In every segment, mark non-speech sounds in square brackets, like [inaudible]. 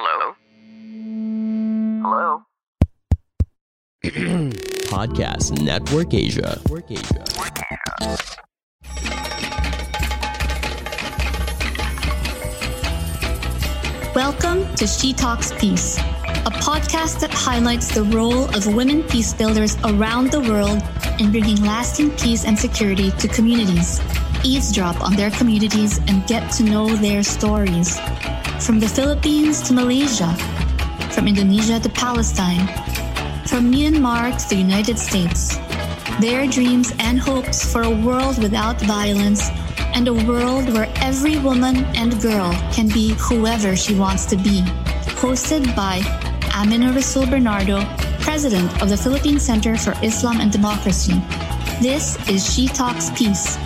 Hello? Hello? [clears throat] Podcast Network Asia. Network Asia. Welcome to She Talks Peace, a podcast that highlights the role of women peace builders around the world in bringing lasting peace and security to communities. Eavesdrop on their communities and get to know their stories. From the Philippines to Malaysia, from Indonesia to Palestine, from Myanmar to the United States. Their dreams and hopes for a world without violence and a world where every woman and girl can be whoever she wants to be. Hosted by Amina Rasul Bernardo, President of the Philippine Center for Islam and Democracy. This is She Talks Peace.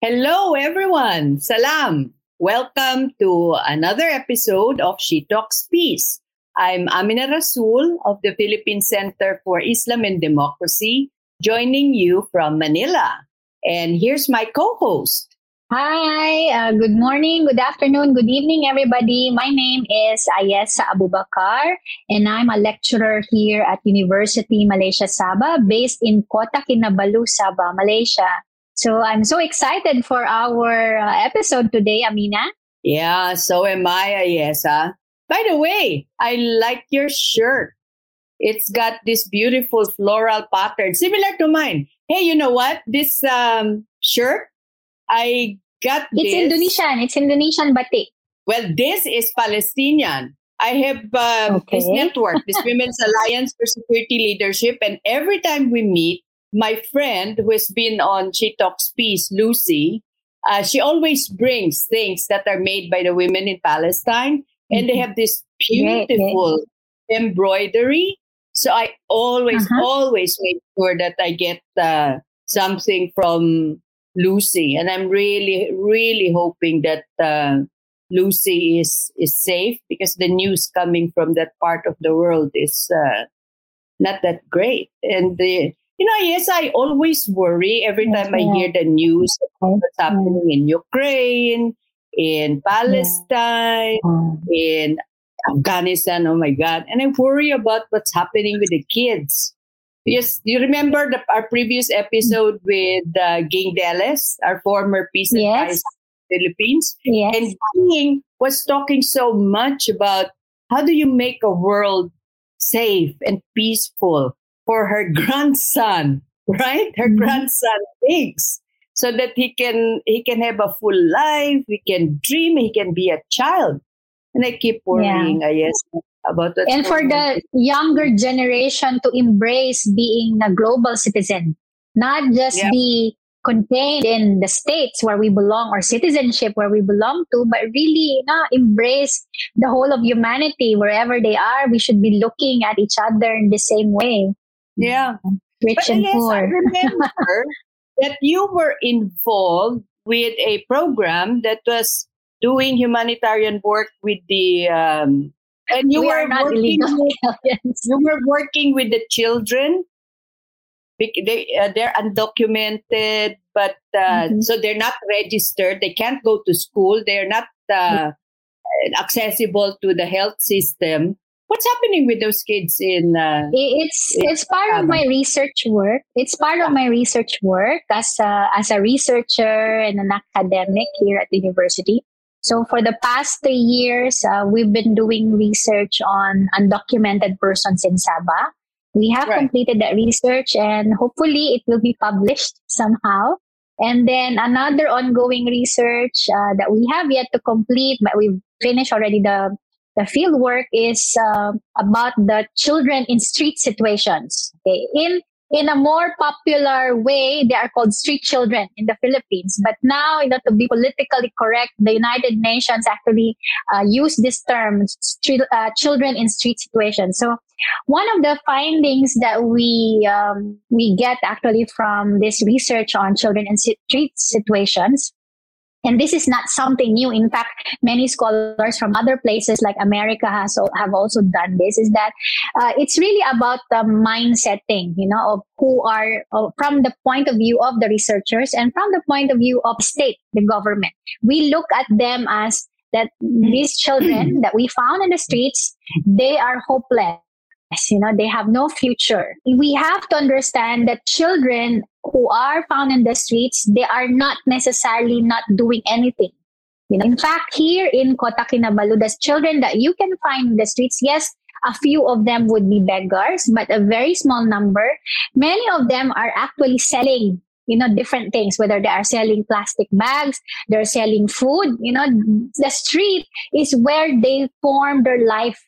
Hello, everyone. Salam. Welcome to another episode of She Talks Peace. I'm Amina Rasul of the Philippine Center for Islam and Democracy, joining you from Manila. And here's my co host. Hi, uh, good morning, good afternoon, good evening, everybody. My name is Ayesa Abubakar, and I'm a lecturer here at University Malaysia Sabah, based in Kota Kinabalu, Sabah, Malaysia. So I'm so excited for our uh, episode today, Amina. Yeah, so am I, Ayesa. By the way, I like your shirt. It's got this beautiful floral pattern, similar to mine. Hey, you know what? This um, shirt, I got It's this. Indonesian. It's Indonesian batik. Well, this is Palestinian. I have uh, this network, this [laughs] Women's Alliance for Security Leadership, and every time we meet, my friend who has been on She Talks Peace, Lucy, uh, she always brings things that are made by the women in Palestine, and they have this beautiful embroidery. So I always, Uh-huh. always make sure that I get uh, something from Lucy, and I'm really, really hoping that uh, Lucy is is safe because the news coming from that part of the world is uh, not that great. And the, you know, yes, I always worry every time I hear the news of what's happening in Ukraine, in Palestine, in Afghanistan. Oh my God. And I worry about what's happening with the kids. Yes, you remember the, our previous episode with uh, Ging Deles, our former peace Yes. advisor in the Philippines? yes. And Ging was talking so much about how do you make a world safe and peaceful for her [laughs] grandson, right? Her Mhm. grandson Biggs, so that he can he can have a full life, he can dream, he can be a child. And I keep worrying, I guess, about that. and for the younger generation to embrace being a global citizen, not just Yeah. be contained in the states where we belong or citizenship where we belong to, but really na, embrace the whole of humanity wherever they are. We should be looking at each other in the same way, yeah. rich But and yes, I remember [laughs] that you were involved with a program that was doing humanitarian work with the um, and you we were working with, [laughs] you were working with the children? They uh, they're undocumented but uh, Mhm. so they're not registered they can't go to school they're not uh, accessible to the health system what's happening with those kids in uh, it's it's part of my research work. It's part of my research work as a, as a researcher and an academic here at the university. So for the past three years, uh, we've been doing research on undocumented persons in Sabah. We have Right. completed that research, and hopefully, it will be published somehow. And then another ongoing research uh, that we have yet to complete, but we've finished already the the field work is uh, about the children in street situations. Okay, in in a more popular way, they are called street children in the Philippines. But now, you know, to be politically correct, the United Nations actually uh, use this term, street, uh, children in street situations. So one of the findings that we um, we get actually from this research on children in street situations and this is not something new. In fact, many scholars from other places like America has have also done this. Is that uh, it's really about the mindset thing, you know, of who are uh, from the point of view of the researchers and from the point of view of state, the government. We look at them as that these children [clears throat] that we found in the streets, they are hopeless you know they have no future we have to understand that children who are found in the streets they are not necessarily not doing anything. You know in fact here in Kota Kinabalu the children that you can find in the streets. Yes a few of them would be beggars but a very small number. Many of them are actually selling you know different things whether they are selling plastic bags they're selling food. You know the street is where they form their life.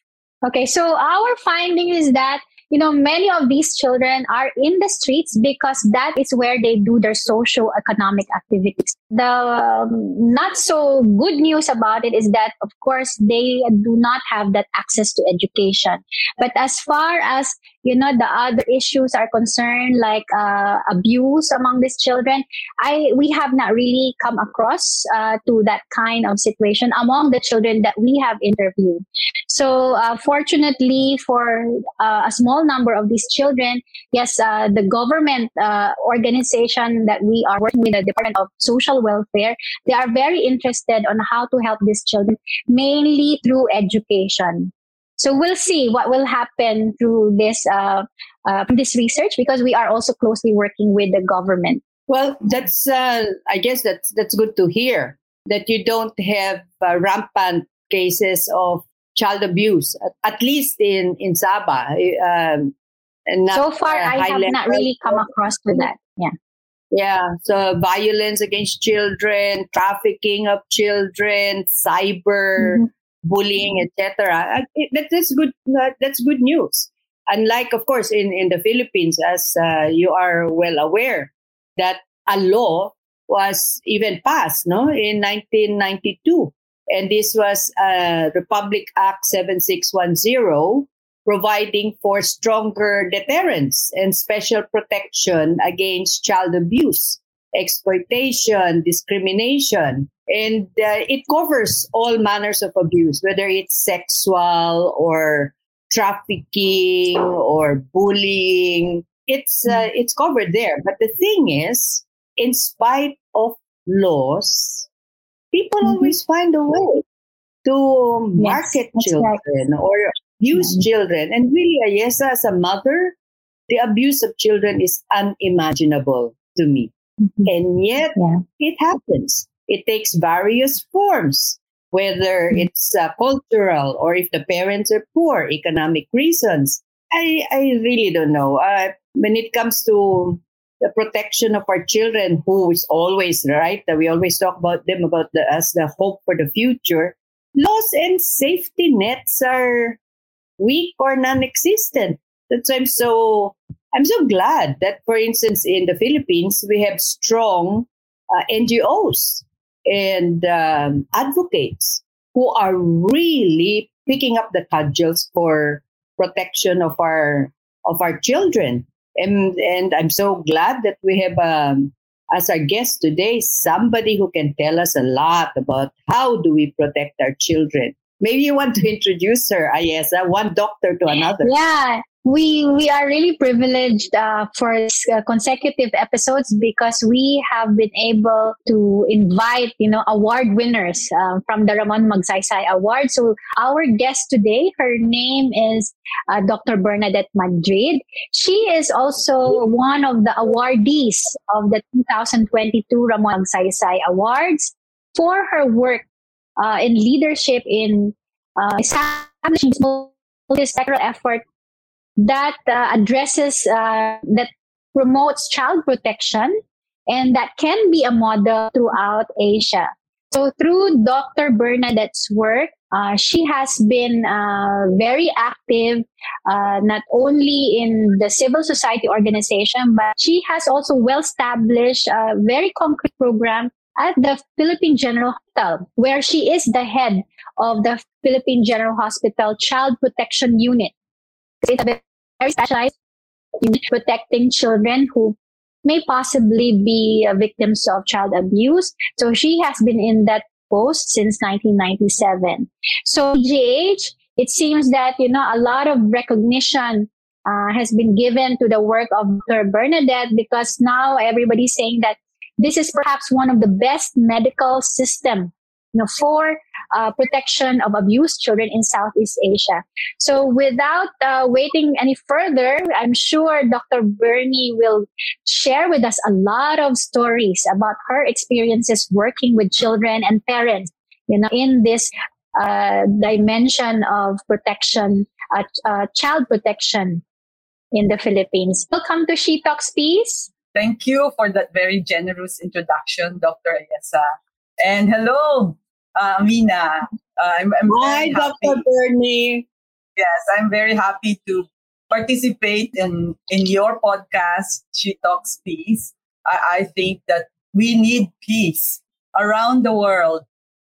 Okay, so our finding is that you know many of these children are in the streets because that is where they do their social economic activities. The um, not so good news about it is that of course they do not have that access to education. But as far as you know the other issues are concerned like uh, abuse among these children. I we have not really come across uh, to that kind of situation among the children that we have interviewed. So uh, fortunately for uh, a small number of these children yes uh, the government uh, organization that we are working with the department of social welfare they are very interested on how to help these children mainly through education so we'll see what will happen through this uh, uh, this research because we are also closely working with the government. Well, that's uh, I guess that's that's good to hear that you don't have uh, rampant cases of child abuse, at, at least in in Sabah. Um, not, so far, I have level. not really come across with that. Yeah. Yeah, so violence against children, trafficking of children, cyber mm-hmm bullying, etc. That is good. That's good news. Unlike, of course, in in the Philippines, as uh, you are well aware, that a law was even passed, no, in 1992, and this was uh, Republic Act 7610, providing for stronger deterrence and special protection against child abuse, exploitation, discrimination, and uh, it covers all manners of abuse, whether it's sexual or trafficking or bullying. It's uh, it's covered there. But the thing is, in spite of laws, people mm-hmm. always find a way to market yes, children right. or abuse mm-hmm. children. And really, Ayesa, as a mother, the abuse of children is unimaginable to me. Mm-hmm. And yet, yeah. it happens. It takes various forms, whether it's uh, cultural or if the parents are poor, economic reasons. I, I really don't know. Uh, when it comes to the protection of our children, who is always right, that we always talk about them about the, as the hope for the future. Laws and safety nets are weak or non-existent. That's why I'm so I'm so glad that, for instance, in the Philippines we have strong uh, NGOs and um, advocates who are really picking up the cudgels for protection of our of our children. And and I'm so glad that we have um, as our guest today somebody who can tell us a lot about how do we protect our children. Maybe you want to [laughs] introduce her, Ayesa, one doctor to another. Yeah, we we are really privileged uh, for uh, consecutive episodes because we have been able to invite you know award winners uh, from the Ramon Magsaysay Award. So our guest today, her name is uh, Dr. Bernadette Madrid. She is also one of the awardees of the 2022 Ramon Magsaysay Awards for her work uh, in leadership in uh, establishing multi-sectoral effort that uh, addresses, uh, that promotes child protection, and that can be a model throughout Asia. So through Dr. Bernadette's work, uh, she has been uh, very active, uh, not only in the civil society organization, but she has also well established a very concrete program at the Philippine General Hospital, where she is the head of the Philippine General Hospital Child Protection Unit. It's very specialized unit protecting children who may possibly be victims of child abuse. So she has been in that post since 1997. So GH, it seems that, you know, a lot of recognition uh, has been given to the work of Dr. Bernadette because now everybody's saying that this is perhaps one of the best medical system you know, for uh, protection of abused children in Southeast Asia. So without uh, waiting any further, I'm sure Dr. Bernie will share with us a lot of stories about her experiences working with children and parents, you know, in this uh, dimension of protection, uh, uh, child protection in the Philippines. Welcome to She Talks Peace. Thank you for that very generous introduction, Dr. Ayesa. And hello, uh, Mina. Uh, I'm, I'm Hi, Dr. Bernie. Yes, I'm very happy to participate in, in your podcast, She Talks Peace. I, I think that we need peace around the world.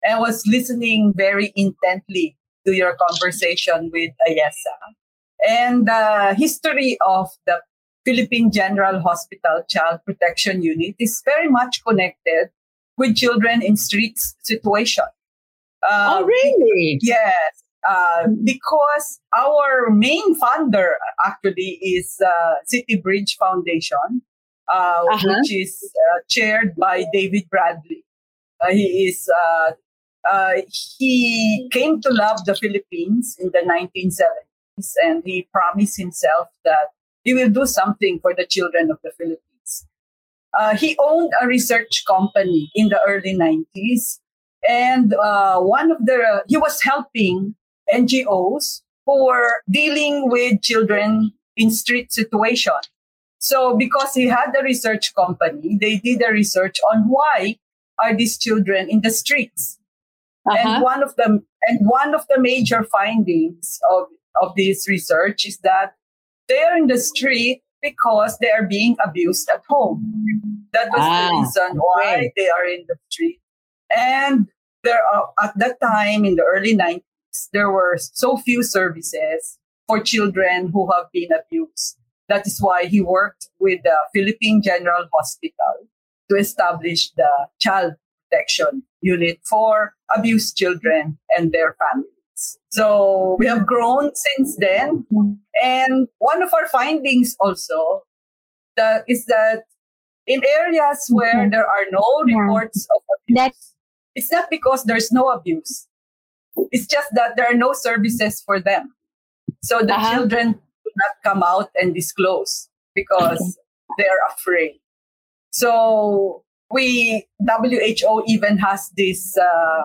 I was listening very intently to your conversation with Ayesa. And the history of the Philippine General Hospital Child Protection Unit is very much connected with children in streets situation. Uh, oh, really? Yes. Uh, because our main funder actually is uh, City Bridge Foundation, uh, uh-huh. which is uh, chaired by David Bradley. Uh, he is he came to love the Philippines in the 1970s, and he promised himself that he will do something for the children of the Philippines. He owned a research company in the early 90s and uh, one of the, he was helping NGOs who were dealing with children in street situation. So because he had the research company, they did the research on why are these children in the streets. Uh-huh. And one of the and one of the major findings of, of this research is that they are in the street because they are being abused at home. That was ah, the reason why okay. they are in the street. And there are, at that time in the early 90s, there were so few services for children who have been abused. That is why he worked with the Philippine General Hospital to establish the child protection unit for abused children and their families. So we have grown since then. And one of our findings also that is that in areas where there are no reports of abuse, it's not because there's no abuse. It's just that there are no services for them. So the uh-huh. children do not come out and disclose because they're afraid. So we, WHO even has this uh,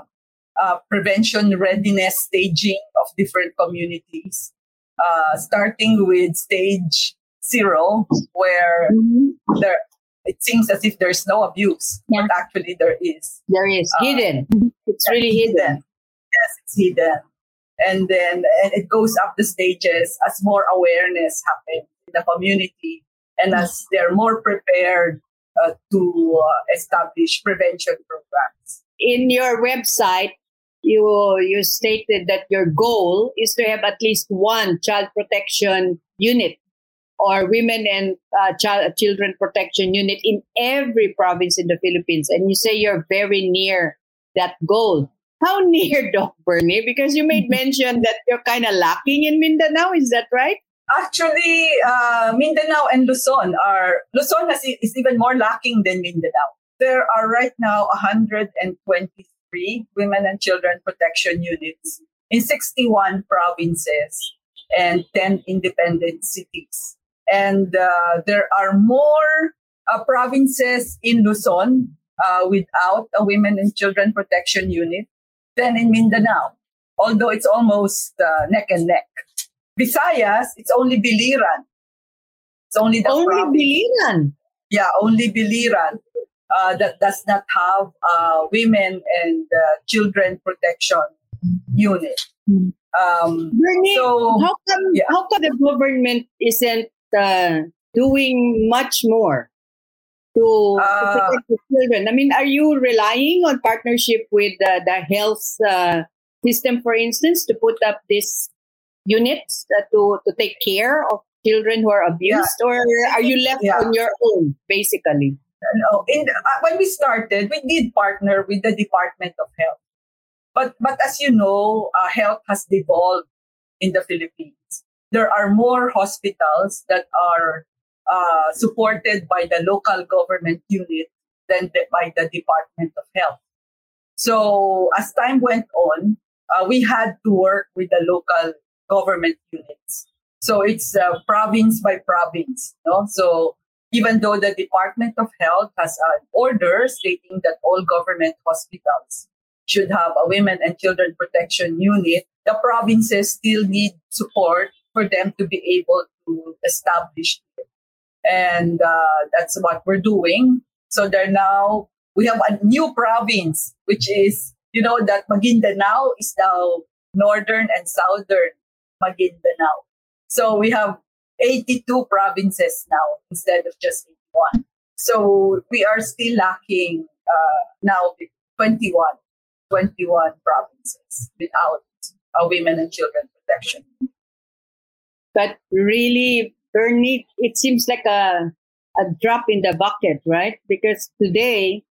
uh, prevention readiness staging of different communities, uh, starting with stage zero, where mm-hmm. there it seems as if there's no abuse, yeah. but actually there is. There is uh, hidden. It's really hidden. hidden. Yes, it's hidden. And then and it goes up the stages as more awareness happens in the community and as they're more prepared uh, to uh, establish prevention programs. In your website, you you stated that your goal is to have at least one child protection unit or women and uh, child, children protection unit in every province in the Philippines. And you say you're very near that goal. How [laughs] near, Doc Bernie? Because you made [laughs] mention that you're kind of lacking in Mindanao. Is that right? Actually, uh, Mindanao and Luzon are, Luzon has, is even more lacking than Mindanao. There are right now 123 women and children protection units in 61 provinces and 10 independent cities. And uh, there are more uh, provinces in Luzon uh, without a women and children protection unit than in Mindanao, although it's almost uh, neck and neck. Visayas, it's only Biliran. It's only the only province. Biliran. Yeah, only Biliran. Uh, that does not have uh, women and uh, children protection unit. Um, Bernie, so how come yeah. how come the government isn't uh, doing much more to, to Uh, protect the children? I mean, are you relying on partnership with uh, the health uh, system, for instance, to put up these units uh, to to take care of children who are abused, or are you left Yeah. on your own, basically? No, in uh, when we started, we did partner with the Department of Health. But but as you know, uh, health has devolved in the Philippines. There are more hospitals that are uh, supported by the local government unit than the, by the Department of Health. So as time went on, uh, we had to work with the local government units. So it's uh, province by province. No? So even though the Department of Health has an order stating that all government hospitals should have a women and children protection unit, the provinces still need support for them to be able to establish it. And uh, that's what we're doing. So they're now, we have a new province, which is, you know, that Maguindanao is now northern and southern Maguindanao. So we have 82 provinces now instead of just 81. So we are still lacking uh, now 21, 21 provinces without women and children protection. But really, Bernie, it seems like a a drop in the bucket, right? Because today,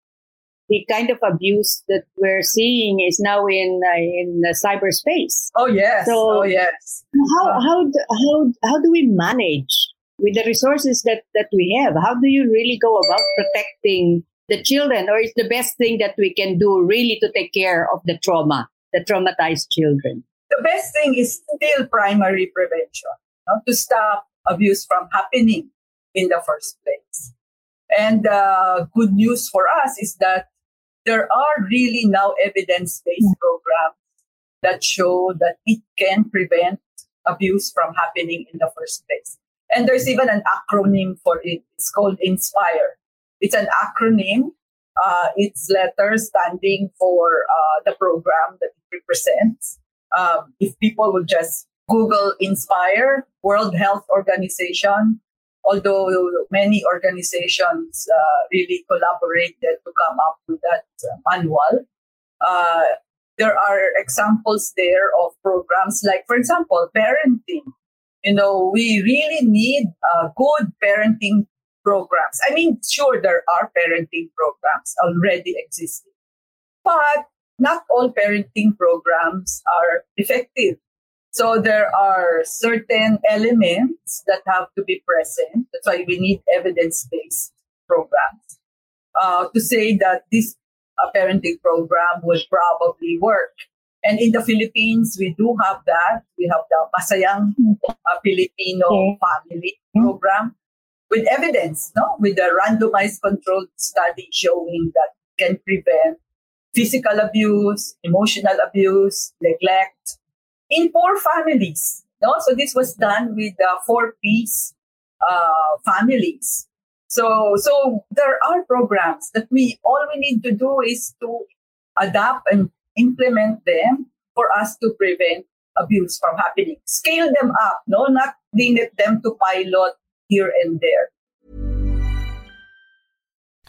the kind of abuse that we're seeing is now in uh, in uh, cyberspace. Oh yes, So- oh yes. How how do- how how do we manage with the resources that that we have? How do you really go about protecting the children, or is the best thing that we can do really to take care of the trauma, the traumatized children? The best thing is still primary prevention no? to stop abuse from happening in the first place. And uh, good news for us is that there are really now evidence-based programs that show that it can prevent abuse from happening in the first place. And there's even an acronym for it. It's called INSPIRE. It's an acronym. Uh, it's letters standing for uh, the program that it represents. Um, if people would just Google INSPIRE, World Health Organization, although many organizations uh, really collaborated to come up with that uh, manual, uh, there are examples there of programs like, for example, parenting. You know, we really need uh, good parenting programs. I mean, sure, there are parenting programs already existing, but not all parenting programs are effective. So there are certain elements that have to be present. That's why we need evidence-based programs uh, to say that this uh, parenting program will probably work. And in the Philippines, we do have that. We have the Masayang uh, Filipino Family Program with evidence, no, with a randomized controlled study showing that can prevent physical abuse, emotional abuse, neglect in poor families. No, so this was done with uh, four P's uh, families. So, so there are programs that we all we need to do is to adapt and implement them for us to prevent abuse from happening. Scale them up, no, not limit them to pilot here and there.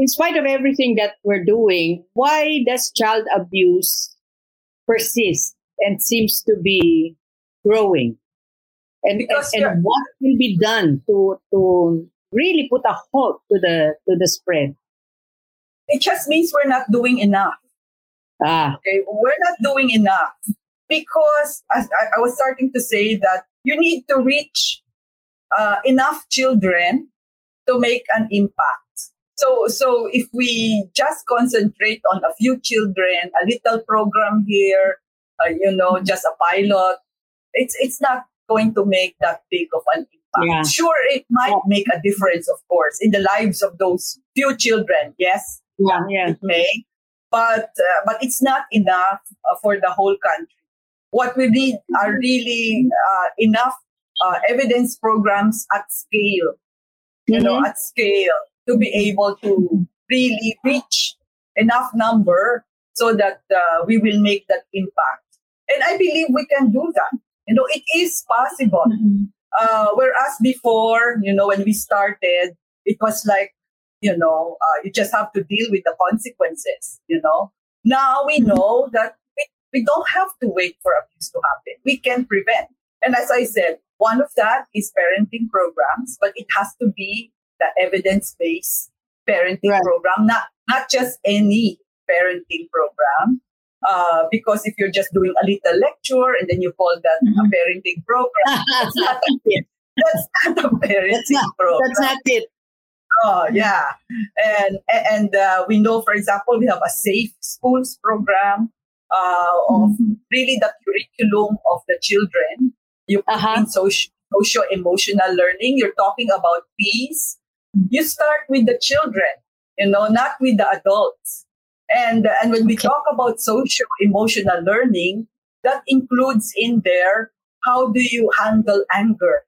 in spite of everything that we're doing, why does child abuse persist and seems to be growing? And, and, and what will be done to, to really put a halt to the to the spread? It just means we're not doing enough. Ah. Okay, we're not doing enough because as I, I was starting to say that you need to reach uh, enough children to make an impact. So, so if we just concentrate on a few children, a little program here, uh, you know, just a pilot, it's it's not going to make that big of an impact. Yeah. Sure, it might make a difference, of course, in the lives of those few children. Yes, yeah, yeah. it may, but uh, but it's not enough uh, for the whole country. What we need are really uh, enough uh, evidence programs at scale, you mm-hmm. know, at scale to be able to really reach enough number so that uh, we will make that impact. And I believe we can do that. You know, it is possible. Mm-hmm. Uh, whereas before, you know, when we started, it was like, you know, uh, you just have to deal with the consequences, you know. Now we mm-hmm. know that we, we don't have to wait for abuse to happen. We can prevent. And as I said, one of that is parenting programs, but it has to be the evidence-based parenting right. program, not not just any parenting program. Uh, because if you're just doing a little lecture and then you call that mm-hmm. a parenting program, that's not it. That's not a parenting that's not, program. That's not it. Oh yeah, and and uh, we know, for example, we have a safe schools program uh, of mm-hmm. really the curriculum of the children. You put uh-huh. in socio emotional learning. You're talking about peace. You start with the children, you know, not with the adults. And, and when we talk about social emotional learning, that includes in there how do you handle anger?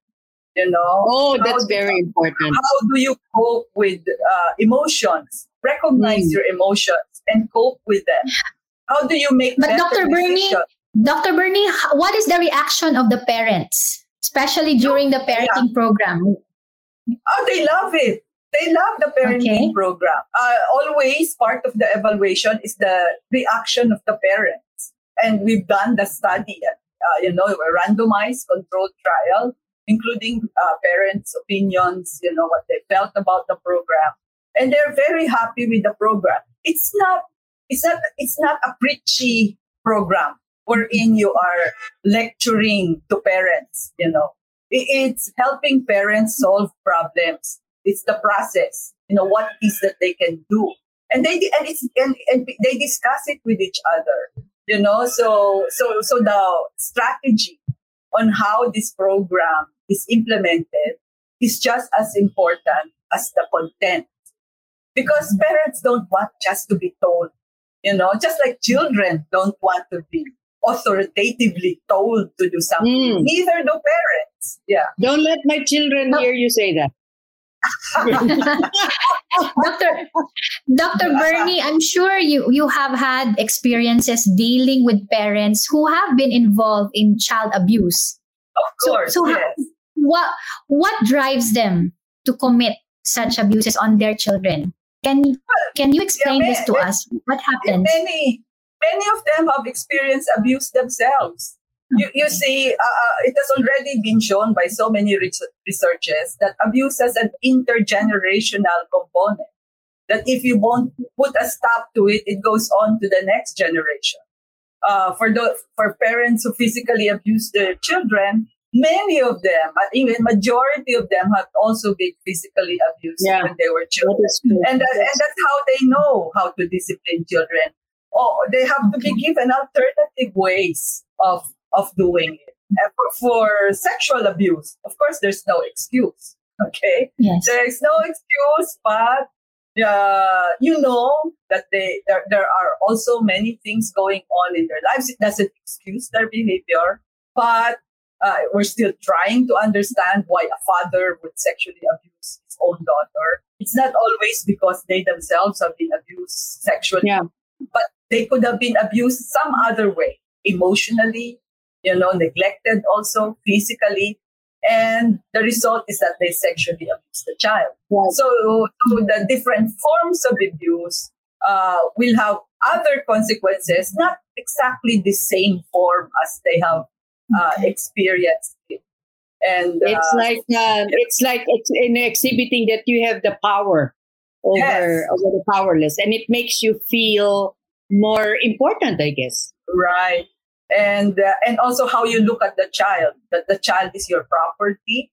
You know? Oh, that's very important. How do you cope with uh, emotions? Recognize mm. your emotions and cope with them. How do you make But Dr. Bernie, Dr. Bernie, what is the reaction of the parents, especially during the parenting yeah. program? Oh, they love it. They love the parenting okay. program. Uh, always part of the evaluation is the reaction of the parents. And we've done the study, uh, you know, a randomized controlled trial, including uh, parents' opinions, you know, what they felt about the program. And they're very happy with the program. It's not, it's not, it's not a preachy program wherein you are lecturing to parents, you know. It's helping parents solve problems it's the process. You know what is that they can do, and they and it's and, and they discuss it with each other. You know, so so so the strategy on how this program is implemented is just as important as the content, because parents don't want just to be told. You know, just like children don't want to be authoritatively told to do something. Mm. Neither do parents. Yeah. Don't let my children hear you say that. [laughs] Dr. Dr. Bernie, I'm sure you, you have had experiences dealing with parents who have been involved in child abuse. Of course. So, so yes. what what drives them to commit such abuses on their children? Can can you explain yeah, this to many, us? What happens? Many many of them have experienced abuse themselves. You, you see, uh, uh, it has already been shown by so many researchers that abuse has an intergenerational component. That if you won't put a stop to it, it goes on to the next generation. Uh, for the for parents who physically abuse their children, many of them, even majority of them, have also been physically abused yeah. when they were children, and that, and that's how they know how to discipline children. Oh, they have to be given alternative ways of of doing it. For, for sexual abuse, of course, there's no excuse. Okay, yes. there is no excuse, but uh, you know that they there, there are also many things going on in their lives. It doesn't excuse their behavior, but uh, we're still trying to understand why a father would sexually abuse his own daughter. It's not always because they themselves have been abused sexually, yeah. but they could have been abused some other way, emotionally, you know, neglected also physically. and the result is that they sexually abuse the child. Right. So, so the different forms of abuse uh, will have other consequences, not exactly the same form as they have uh, experienced it. And It's uh, like um, it's like it's in exhibiting that you have the power over Yes. over the powerless, and it makes you feel more important, I guess. right, and uh, and also how you look at the child. That the child is your property.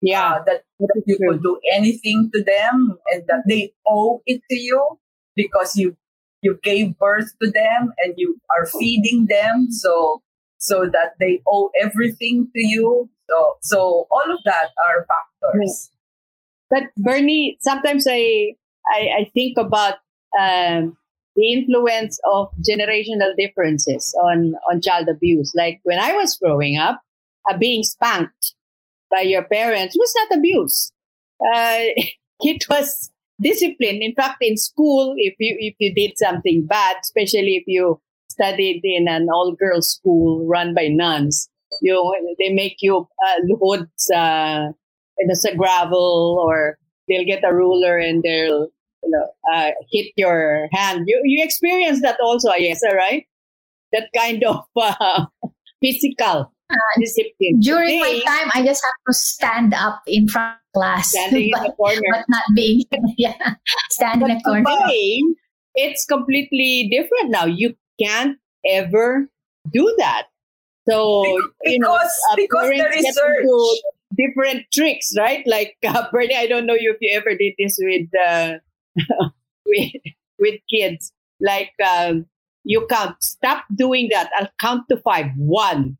Yeah, uh, that, that you true. could do anything to them and that they owe it to you because you you gave birth to them and you are feeding them so so that they owe everything to you so so all of that are factors But Bernie, sometimes I I, I think about um, the influence of generational differences on on child abuse. Like when I was growing up, uh, being spanked by your parents was not abuse. Uh, [laughs] it was discipline. In fact, in school, if you if you did something bad, especially if you studied in an all girls school run by nuns, you they make you uh, luhod sa in sa gravel or they'll get a ruler and they'll you know uh, hit your hand. You you experience that also, Ayesa, right? That kind of [laughs] uh, physical discipline. During my time, I just have to stand up in front of class, standing in [laughs] the corner. but not being, [laughs] yeah, stand in a corner. Today, it's completely different now. You can't ever do that. So you know, because uh, because the research different tricks, right? Like uh, Bernie, I don't know if you ever did this with uh, [laughs] with with kids. Like um, you count, stop doing that. I'll count to five. One,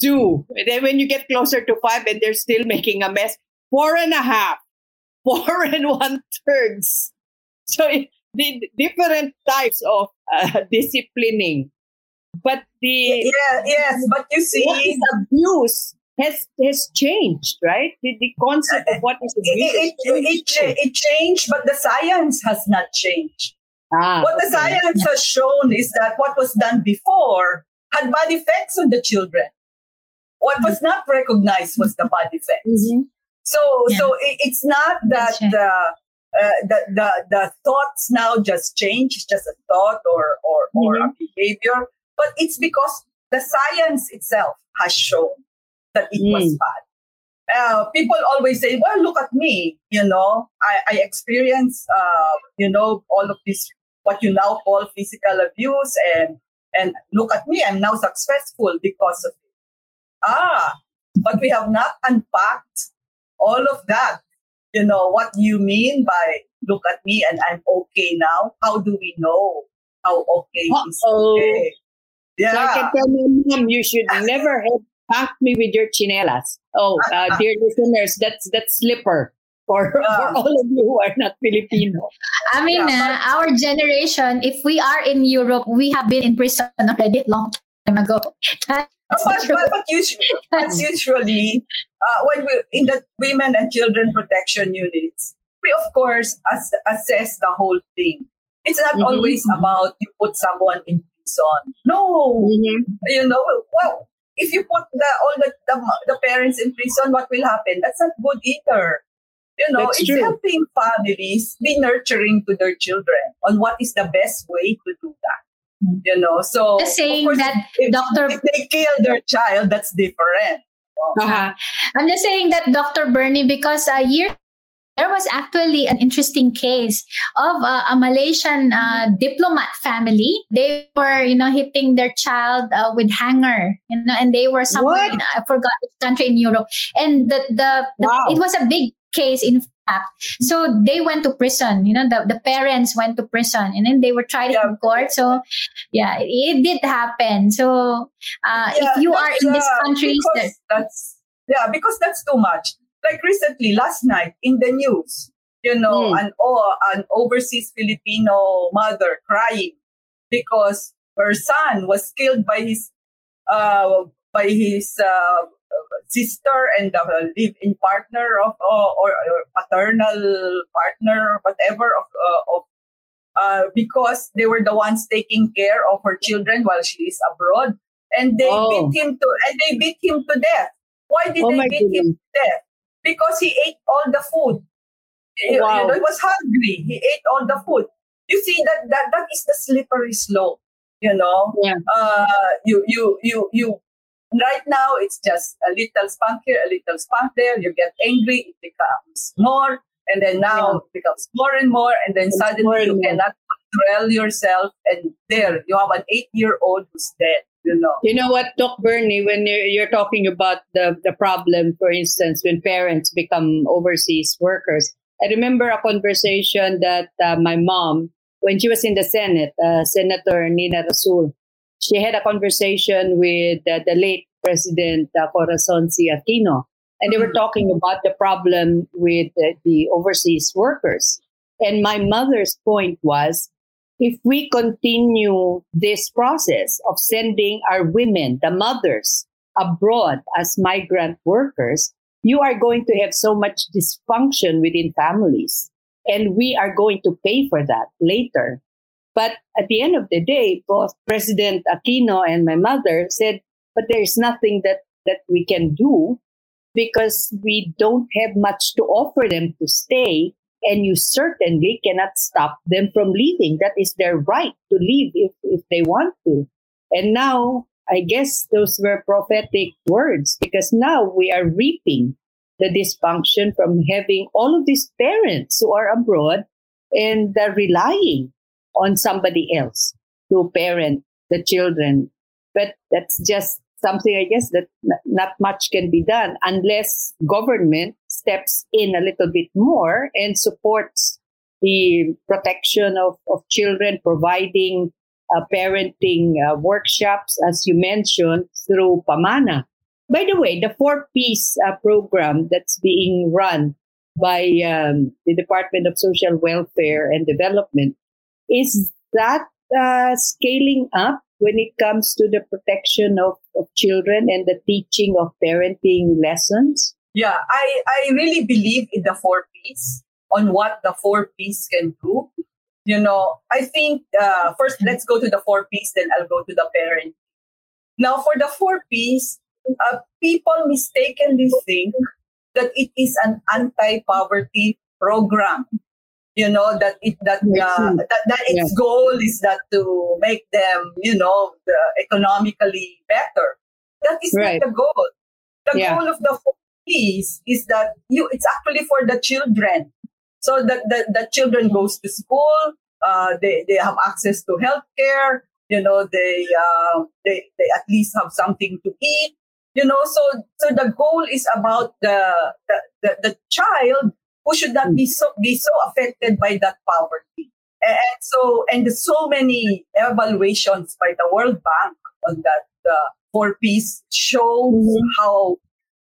two, and then when you get closer to five, and they're still making a mess. Four and a half, [laughs] four and one thirds. So it, the different types of uh, [laughs] disciplining, but the yeah yes but you see what is abuse has has changed, right? The, the concept of what is abuse. it, it, it, it changed but the science has not changed ah, what the science has shown is that what was done before had bad effects on the children. What was not recognized was the bad effects. Mhm. So, Yeah. so it, it's not that the, uh, the the the thoughts now just change. It's just a thought or or or a behavior, but it's because the science itself has shown that it was Mm. bad. Uh, people always say, "Well, look at me. You know, I, I experience, uh, you know, all of this what you now call physical abuse, and and look at me. I'm now successful because of it." Ah, but we have not unpacked all of that. You know what you mean by "look at me" and I'm okay now. How do we know how okay is Uh-oh. okay? So I can tell my mom you should [laughs] never have packed me with your chinelas. Oh, uh, [laughs] dear listeners, that's that's slipper for, Yeah. for all of you who are not Filipino. I mean, Yeah, uh, our generation, if we are in Europe, we have been in prison already long time ago. [laughs] That's but, true. but, but usually, but usually uh, when we in the women and children protection units, we of course ass- assess the whole thing. It's not Mhm. always about you put someone in prison. No, you know, well, if you put the all the, the the parents in prison, what will happen? That's not good either. You know, That's it's true. helping families be nurturing to their children on what is the best way to do that. You know, so Just of saying course, that if, Dr. if they kill their child, that's different. Uh-huh. I'm just saying that Dr. Bernie, because a year there was actually an interesting case of uh, a Malaysian uh, diplomat family. They were, you know, hitting their child uh, with hanger, you know, and they were somewhere in I forgot which country in Europe, and the the, the Wow. it was a big case in fact. So they went to prison. You know, the the parents went to prison, and then they were tried Yeah. in court. So yeah, it, it did happen. So uh, Yeah, if you are in these uh, countries, that that's yeah, because that's too much. Like recently, last night in the news, you know, Hmm. an oh, an overseas Filipino mother crying because her son was killed by his uh by his uh, sister and the live-in partner of uh, or, or paternal partner, whatever of uh, of uh, because they were the ones taking care of her children while she is abroad, and they Oh. beat him to and they beat him to death. Why did Oh they beat him to death? Because he ate all the food. You- Wow. You know, he was hungry. He ate all the food. You see that that that is the slippery slope. You know, Yeah. uh, you you you you. Right now, it's just a little spank here, a little spank there. You get angry, it becomes more, and then now Yeah. it becomes more and more, and then It's suddenly you more. cannot control yourself, and there you have an eight-year-old who's dead. You know. You know what, Doc Bernie, when you're, you're talking about the, the problem, for instance, when parents become overseas workers, I remember a conversation that uh, my mom, when she was in the Senate, uh, Senator Nina Rasul, she had a conversation with uh, the late President uh, Corazon C. Aquino, and they were Mhm. talking about the problem with uh, the overseas workers. And my mother's point was if we continue this process of sending our women, the mothers, abroad as migrant workers, you are going to have so much dysfunction within families. And we are going to pay for that later. But at the end of the day, both President Aquino and my mother said, but there's nothing that, that we can do because we don't have much to offer them to stay and you certainly cannot stop them from leaving. That is their right to leave if, if they want to. And now, I guess those were prophetic words because now we are reaping the dysfunction from having all of these parents who are abroad and they're relying on somebody else to parent the children. But that's just something, I guess, that not much can be done unless government steps in a little bit more and supports the protection of, of children, providing uh, parenting uh, workshops, as you mentioned, through Pamana. By the way, the four P's uh, program that's being run by um, the Department of Social Welfare and Development is that uh, scaling up when it comes to the protection of, of children and the teaching of parenting lessons? Yeah, I, I really believe in the four P's on what the four P's can do. You know, I think uh, first let's go to the four P's, then I'll go to the parent. Now, for the four P's, uh, people mistakenly think that it is an anti-poverty program. You know that it that uh, that, that its goal is that to make them you know the, economically better. That is Right. not the goal. The Yeah. goal of the four P's is that you it's actually for the children. So that the, the children goes to school, uh, they, they have access to healthcare, you know, they, uh, they, they at least have something to eat, you know, so, so the goal is about the, the, the, the child who should not be so, be so affected by that poverty. And so, and so many evaluations by the World Bank on that, uh, four P's shows how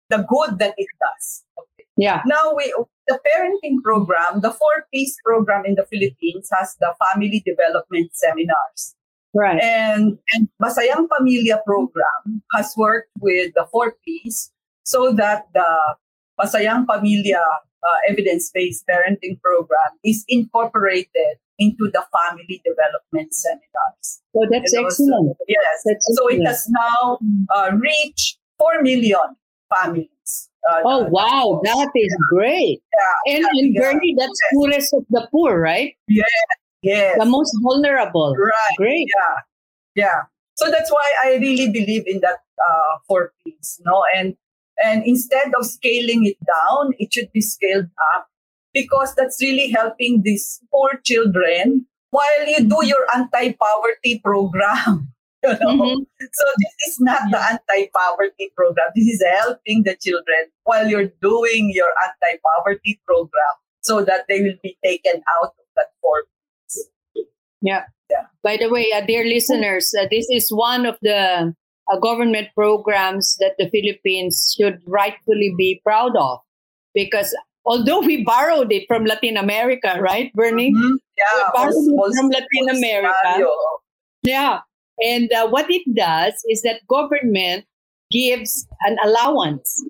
the good that it does. Yeah. Now we the parenting program, the four P's program in the Philippines has the family development seminars. Right. And and Masayang Pamilya program has worked with the four P's so that the Masayang Pamilya uh, evidence-based parenting program is incorporated into the family development seminars. So that's know, so- excellent. yes. That's so it has now uh, reached 4 million families. Uh, Oh, uh, wow. That is great. yeah, And, yeah, and yeah. Bernie, that's Yes. poorest of the poor, right? Yeah. Yes. The most vulnerable. Right. Great. Yeah. Yeah. So that's why I really believe in that uh, four P's, no? And and instead of scaling it down, it should be scaled up because that's really helping these poor children while you do your anti-poverty program. [laughs] [laughs] You know? Mhm. So this is not the anti-poverty program. This is helping the children while you're doing your anti-poverty program so that they will be taken out of that four P's. Yeah. Yeah. By the way, uh, dear listeners, uh, this is one of the uh, government programs that the Philippines should rightfully be proud of because although we borrowed it from Latin America, right, Bernie? Mhm. Yeah, We borrowed it from Latin America. Yeah. And uh, what it does is that government gives an allowance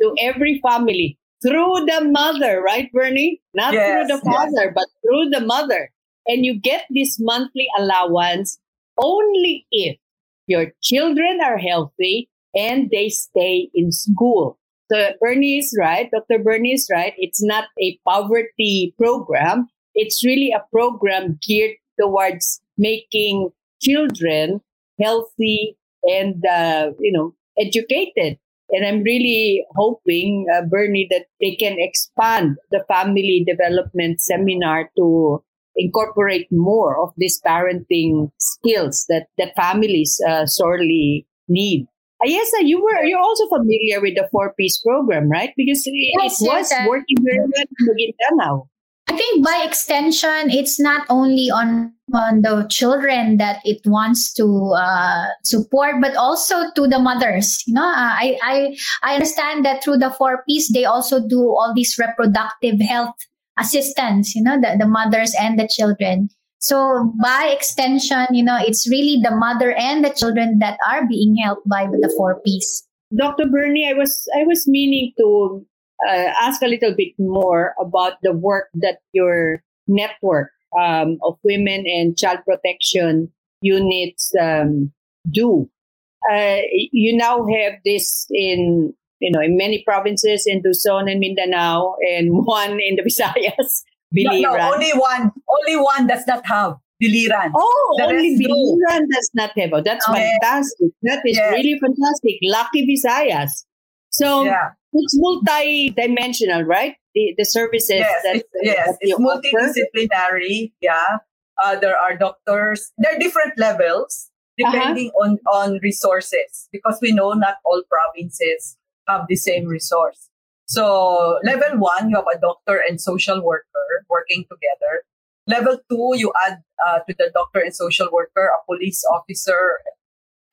to every family through the mother, right, Bernie? Not Yes, through the yes. father, but through the mother. And you get this monthly allowance only if your children are healthy and they stay in school. Dr. Bernie is right. Dr. Bernie is right. It's not a poverty program. It's really a program geared towards making children healthy and, uh, you know, educated. And I'm really hoping, uh, Bernie, that they can expand the family development seminar to incorporate more of these parenting skills that, that families uh, sorely need. Ayesa, you were you're also familiar with the four P's program, right? Because it, Yes, it was yes, working very well in Maguindanao. I think by extension, it's not only on on the children that it wants to uh, support, but also to the mothers. You know, uh, I I I understand that through the four Ps, they also do all these reproductive health assistance. You know, the the mothers and the children. So by extension, you know, it's really the mother and the children that are being helped by the four Ps. Dr. Bernie, I was I was meaning to uh, ask a little bit more about the work that your network um, of women and child protection units um, do. Uh, you now have this in you know in many provinces in Luzon and Mindanao, and [laughs] one in the Visayas. No, no, only one. Only one does not have Biliran. Oh, The only rest do. Does not have. Oh, that's Okay. fantastic. That is really fantastic. Lucky Visayas. So Yeah. It's multi-dimensional, right? The the services Yes, that, it's, yes, that it's offer. multidisciplinary. Yeah, uh, there are doctors. There are different levels depending on on resources because we know not all provinces have the same resource. So level one, you have a doctor and social worker working together. Level two, you add uh, to the doctor and social worker a police officer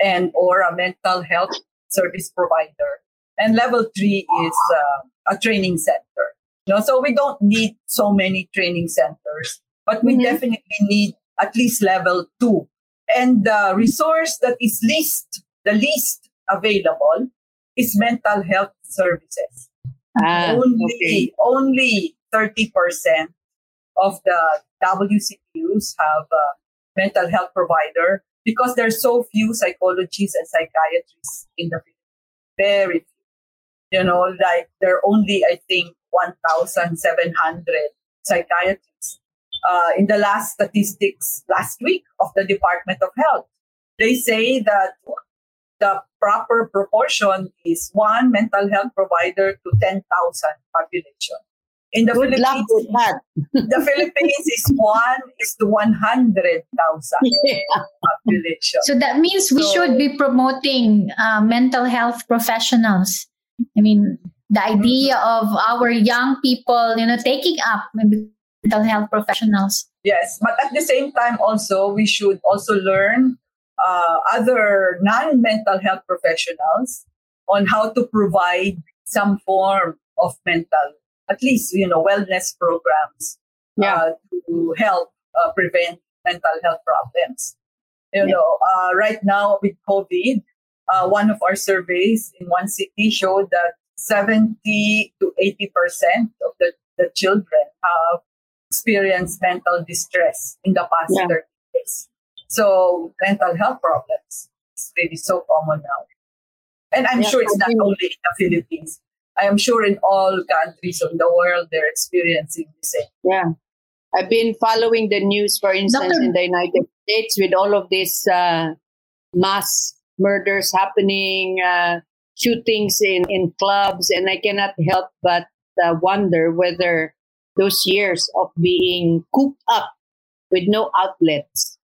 and or a mental health service provider. And level three is uh, a training center. You know, so we don't need so many training centers, but we Mhm. definitely need at least level two. And the resource that is least, the least available is mental health services. Ah, only, okay. only 30% of the WCPUs have a mental health provider because there's so few psychologists and psychiatrists in the field. Very few. You know, like there are only, I think, 1,700 psychiatrists. Uh, in the last statistics last week of the Department of Health, they say that the proper proportion is one mental health provider to 10,000 population. In the Good luck Philippines, with that. the Philippines is one is to 100,000 [laughs] Yeah. population. So that means we So- should be promoting uh, mental health professionals. I mean, the idea of our young people, you know, taking up maybe mental health professionals. Yes, but at the same time, also we should also learn uh, other non-mental health professionals on how to provide some form of mental, at least you know, wellness programs Yeah. uh, to help uh, prevent mental health problems. You Yeah. know, uh, right now with COVID, uh, one of our surveys in one city showed that 70 to 80 percent of the, the children have experienced mental distress in the past Yeah. 30 days. So mental health problems is really so common now. And I'm Yeah, sure it's not only in the Philippines. I am sure in all countries of the world they're experiencing the same. Yeah. I've been following the news, for instance, Doctor- in the United States with all of this uh, mass murders happening, uh, shootings in, in clubs, and I cannot help but uh, wonder whether those years of being cooped up with no outlets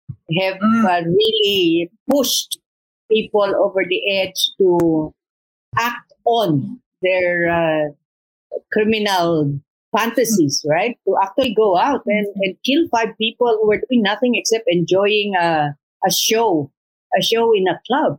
have Mm. uh, really pushed people over the edge to act on their uh, criminal fantasies, right? To actually go out and, and kill five people who were doing nothing except enjoying a, a show, a show in a club.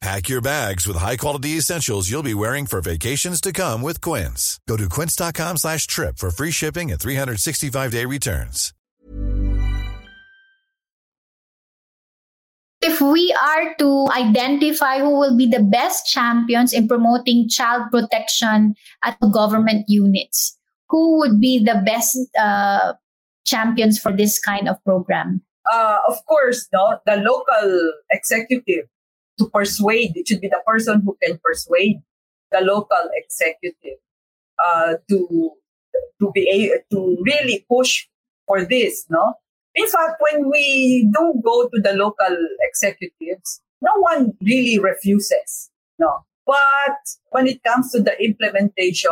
Pack your bags with high-quality essentials you'll be wearing for vacations to come with Quince. Go to quince.com slash trip for free shipping and 365-day returns. if we are to identify who will be the best champions in promoting child protection at government units, who would be the best uh, champions for this kind of program? Uh, of course, no, the local executive to persuade. It should be the person who can persuade the local executive uh, to to be able to really push for this. No, in fact, when we do go to the local executives, no one really refuses. No. But when it comes to the implementation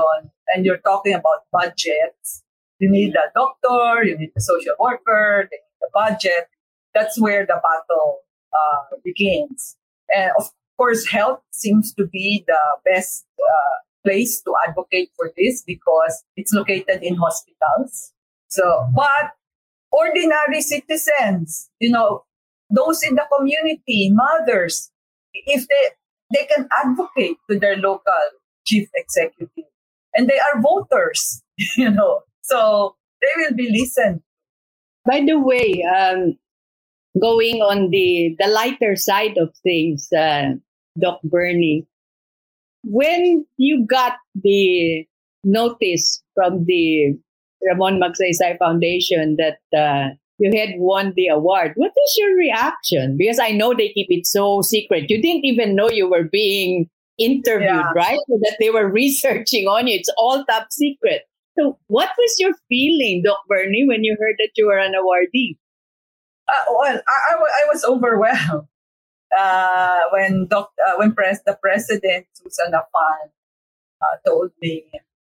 and you're talking about budgets, you need a doctor, you need a social worker, they need the budget. That's where the battle uh, begins. And of course, health seems to be the best uh, place to advocate for this because it's located in hospitals. So, but ordinary citizens, you know, those in the community, mothers, if they they can advocate to their local chief executive, and they are voters, [laughs] you know, so they will be listened. By the way, um, going on the the lighter side of things, uh, Doc Bernie, when you got the notice from the Ramon Magsaysay Foundation that uh, you had won the award. What is your reaction? Because I know they keep it so secret. You didn't even know you were being interviewed, yeah. right? So [laughs] that they were researching on you. It's all top secret. So, what was your feeling, Doc Bernie, when you heard that you were an awardee? Uh, well, I, I, was overwhelmed uh, when Doc, uh, when pres- the president Susan Afan uh, told me,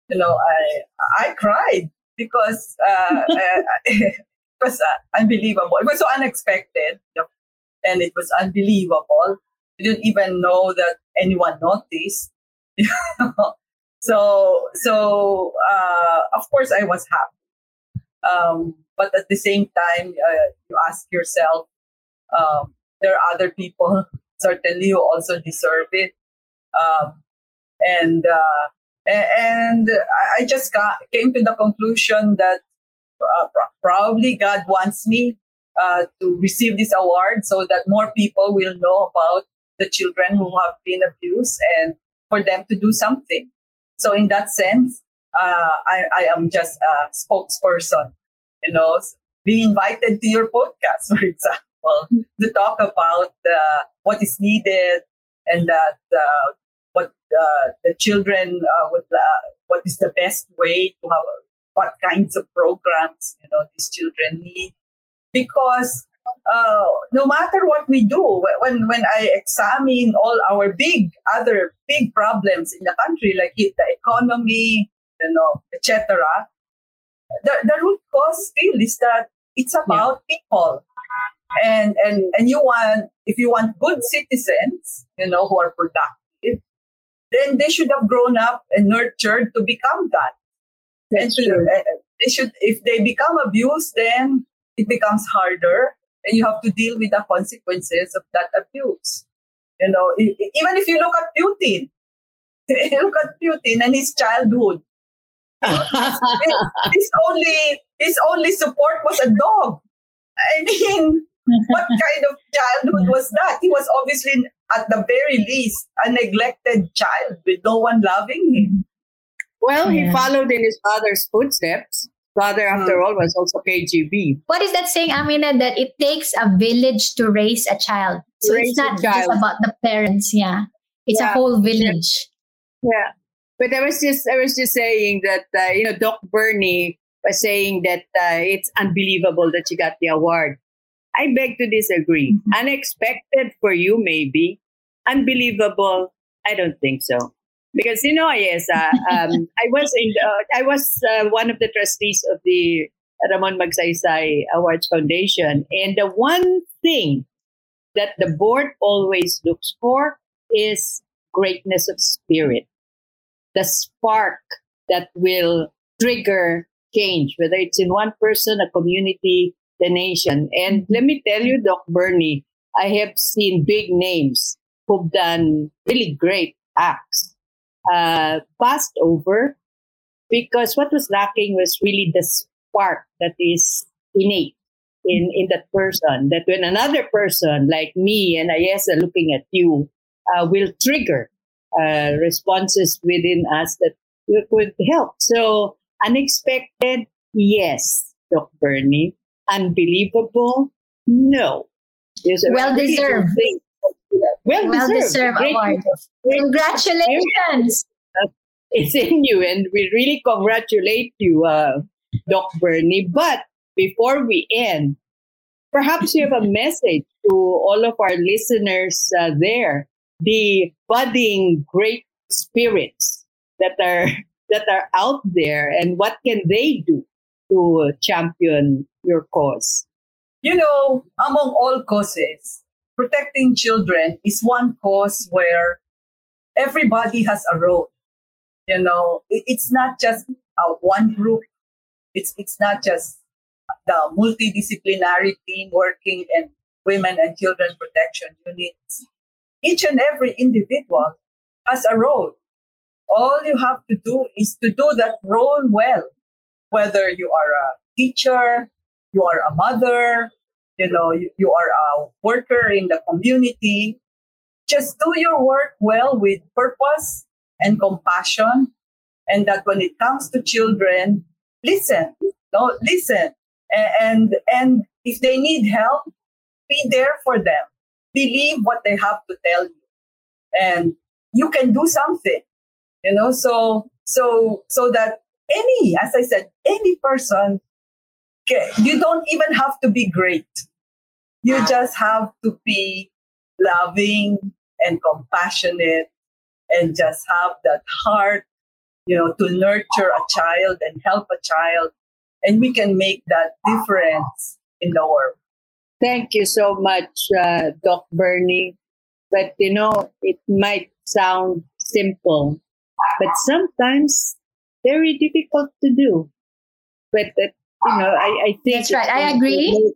you know, I I cried because uh, [laughs] uh it was uh, unbelievable. It was so unexpected, and it was unbelievable. I didn't even know that anyone noticed. [laughs] so, so uh, of course, I was happy. Um, but at the same time, uh, you ask yourself, um, there are other people [laughs] certainly who also deserve it. Um, and uh, and I just got, came to the conclusion that uh, probably God wants me uh, to receive this award so that more people will know about the children who have been abused and for them to do something. So in that sense, uh, I, I am just a spokesperson, you know, being invited to your podcast, [laughs] for example, to talk about uh, what is needed and that uh, what uh, the children uh, would, what is the best way to have, what kinds of programs, you know, these children need. Because uh, no matter what we do, when, when I examine all our big, other big problems in the country, like the economy, you know, etc., the, the root cause still is that it's about yeah. people. And, and and you want if you want good citizens, you know, who are productive, then they should have grown up and nurtured to become that. That's and to, uh, they should, if they become abused, then it becomes harder, and you have to deal with the consequences of that abuse. You know, even if you look at Putin, [laughs] look at Putin and his childhood. [laughs] his only his only support was a dog. I mean, [laughs] what kind of childhood was that? He was obviously at the very least, a neglected child with no one loving him. Well, yeah. he followed in his father's footsteps. Father, after mm. all, was also KGB. What is that saying, Amina? That it takes a village to raise a child. So raise it's not just about the parents. Yeah, it's yeah. a whole village. Yeah, but I was just I was just saying that uh, you know Doc Bernie was saying that uh, it's unbelievable that you got the award. I beg to disagree. Mm-hmm. Unexpected for you, maybe. Unbelievable. I don't think so. Because you know, yes, uh, [laughs] um, I was in. Uh, I was uh, one of the trustees of the Ramon Magsaysay Awards Foundation, and the one thing that the board always looks for is greatness of spirit, the spark that will trigger change, whether it's in one person, a community, the nation. And let me tell you, Doc Bernie, I have seen big names who've done really great acts uh, passed over because what was lacking was really the spark that is innate in, in that person that when another person like me and Ayesa looking at you uh, will trigger uh, responses within us that you could help. So unexpected, yes, Dr. Bernie. Unbelievable, no. well deserved. Well, well deserved award. Congratulations. It's in you, and we really congratulate you, uh, Doc Bernie. But before we end, perhaps you have a message to all of our listeners uh, there, the budding great spirits that are [laughs] that are out there, and what can they do to champion your cause? You know, among all causes, protecting children is one cause where everybody has a role. You know, it's not just uh, one group. It's it's not just the multidisciplinary team working in women and children protection units. Each and every individual has a role. All you have to do is to do that role well. Whether you are a teacher, you are a mother, you know, you, you are a worker in the community. Just do your work well with purpose and compassion. And that when it comes to children, listen, no, listen. And, and if they need help, be there for them. Believe what they have to tell you. And you can do something, you know, so, so, so that any, as I said, any person you don't even have to be great. You just have to be loving and compassionate and just have that heart, you know, to nurture a child and help a child. And we can make that difference in the world. Thank you so much, uh, Doc Bernie. But you know, it might sound simple, but sometimes very difficult to do. But that you know, I, I think that's right. I agree.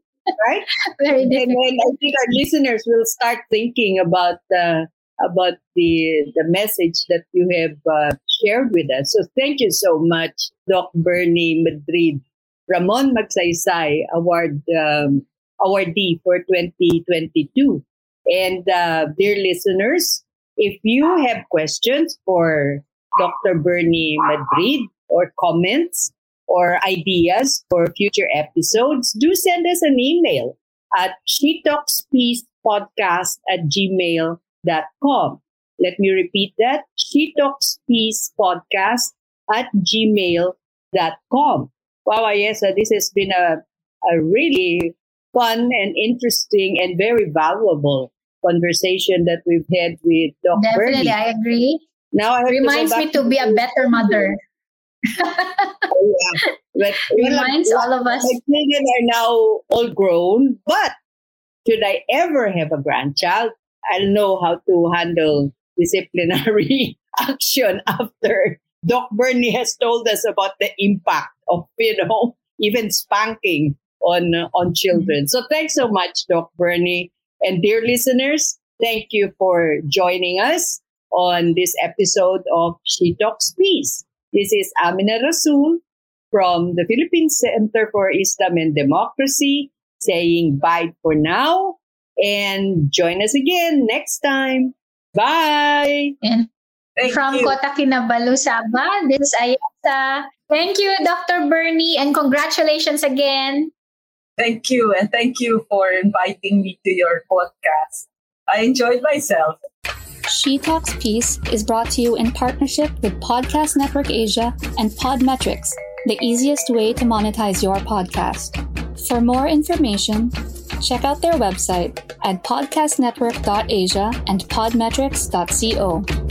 Right? [laughs] Very difficult. And, I think our listeners will start thinking about the about the the message that you have uh, shared with us. So thank you so much, Doc Bernie Madrid, Ramon Magsaysay Award um, awardee for 2022. And uh, dear listeners, if you have questions for Dr. Bernie Madrid or comments, or ideas for future episodes, do send us an email at shetalkspeacepodcast at gmail.com. Let me repeat that, shetalkspeacepodcast at gmail.com. Wow, yes, uh, this has been a, a really fun and interesting and very valuable conversation that we've had with Dr. Definitely, Bernie. I agree. Now I reminds me to be a better mother [laughs] oh, yeah. But reminds all of us. My children are now all grown, but should I ever have a grandchild, I'll know how to handle disciplinary [laughs] action after Doc Bernie has told us about the impact of, you know, even spanking on uh, on children. So thanks so much, Doc Bernie. And dear listeners, thank you for joining us on this episode of She Talks Peace. This is Amina Rasul from the Philippine Center for Islam and Democracy saying bye for now and join us again next time. Bye. And Thank from you. Kota Kinabalu, Sabah, this is Ayesa. Thank you, Dr. Bernie, and congratulations again. Thank you, and thank you for inviting me to your podcast. I enjoyed myself. She Talks Peace is brought to you in partnership with Podcast Network Asia and Podmetrics, the easiest way to monetize your podcast. For more information, check out their website at podcastnetwork.asia and podmetrics.co.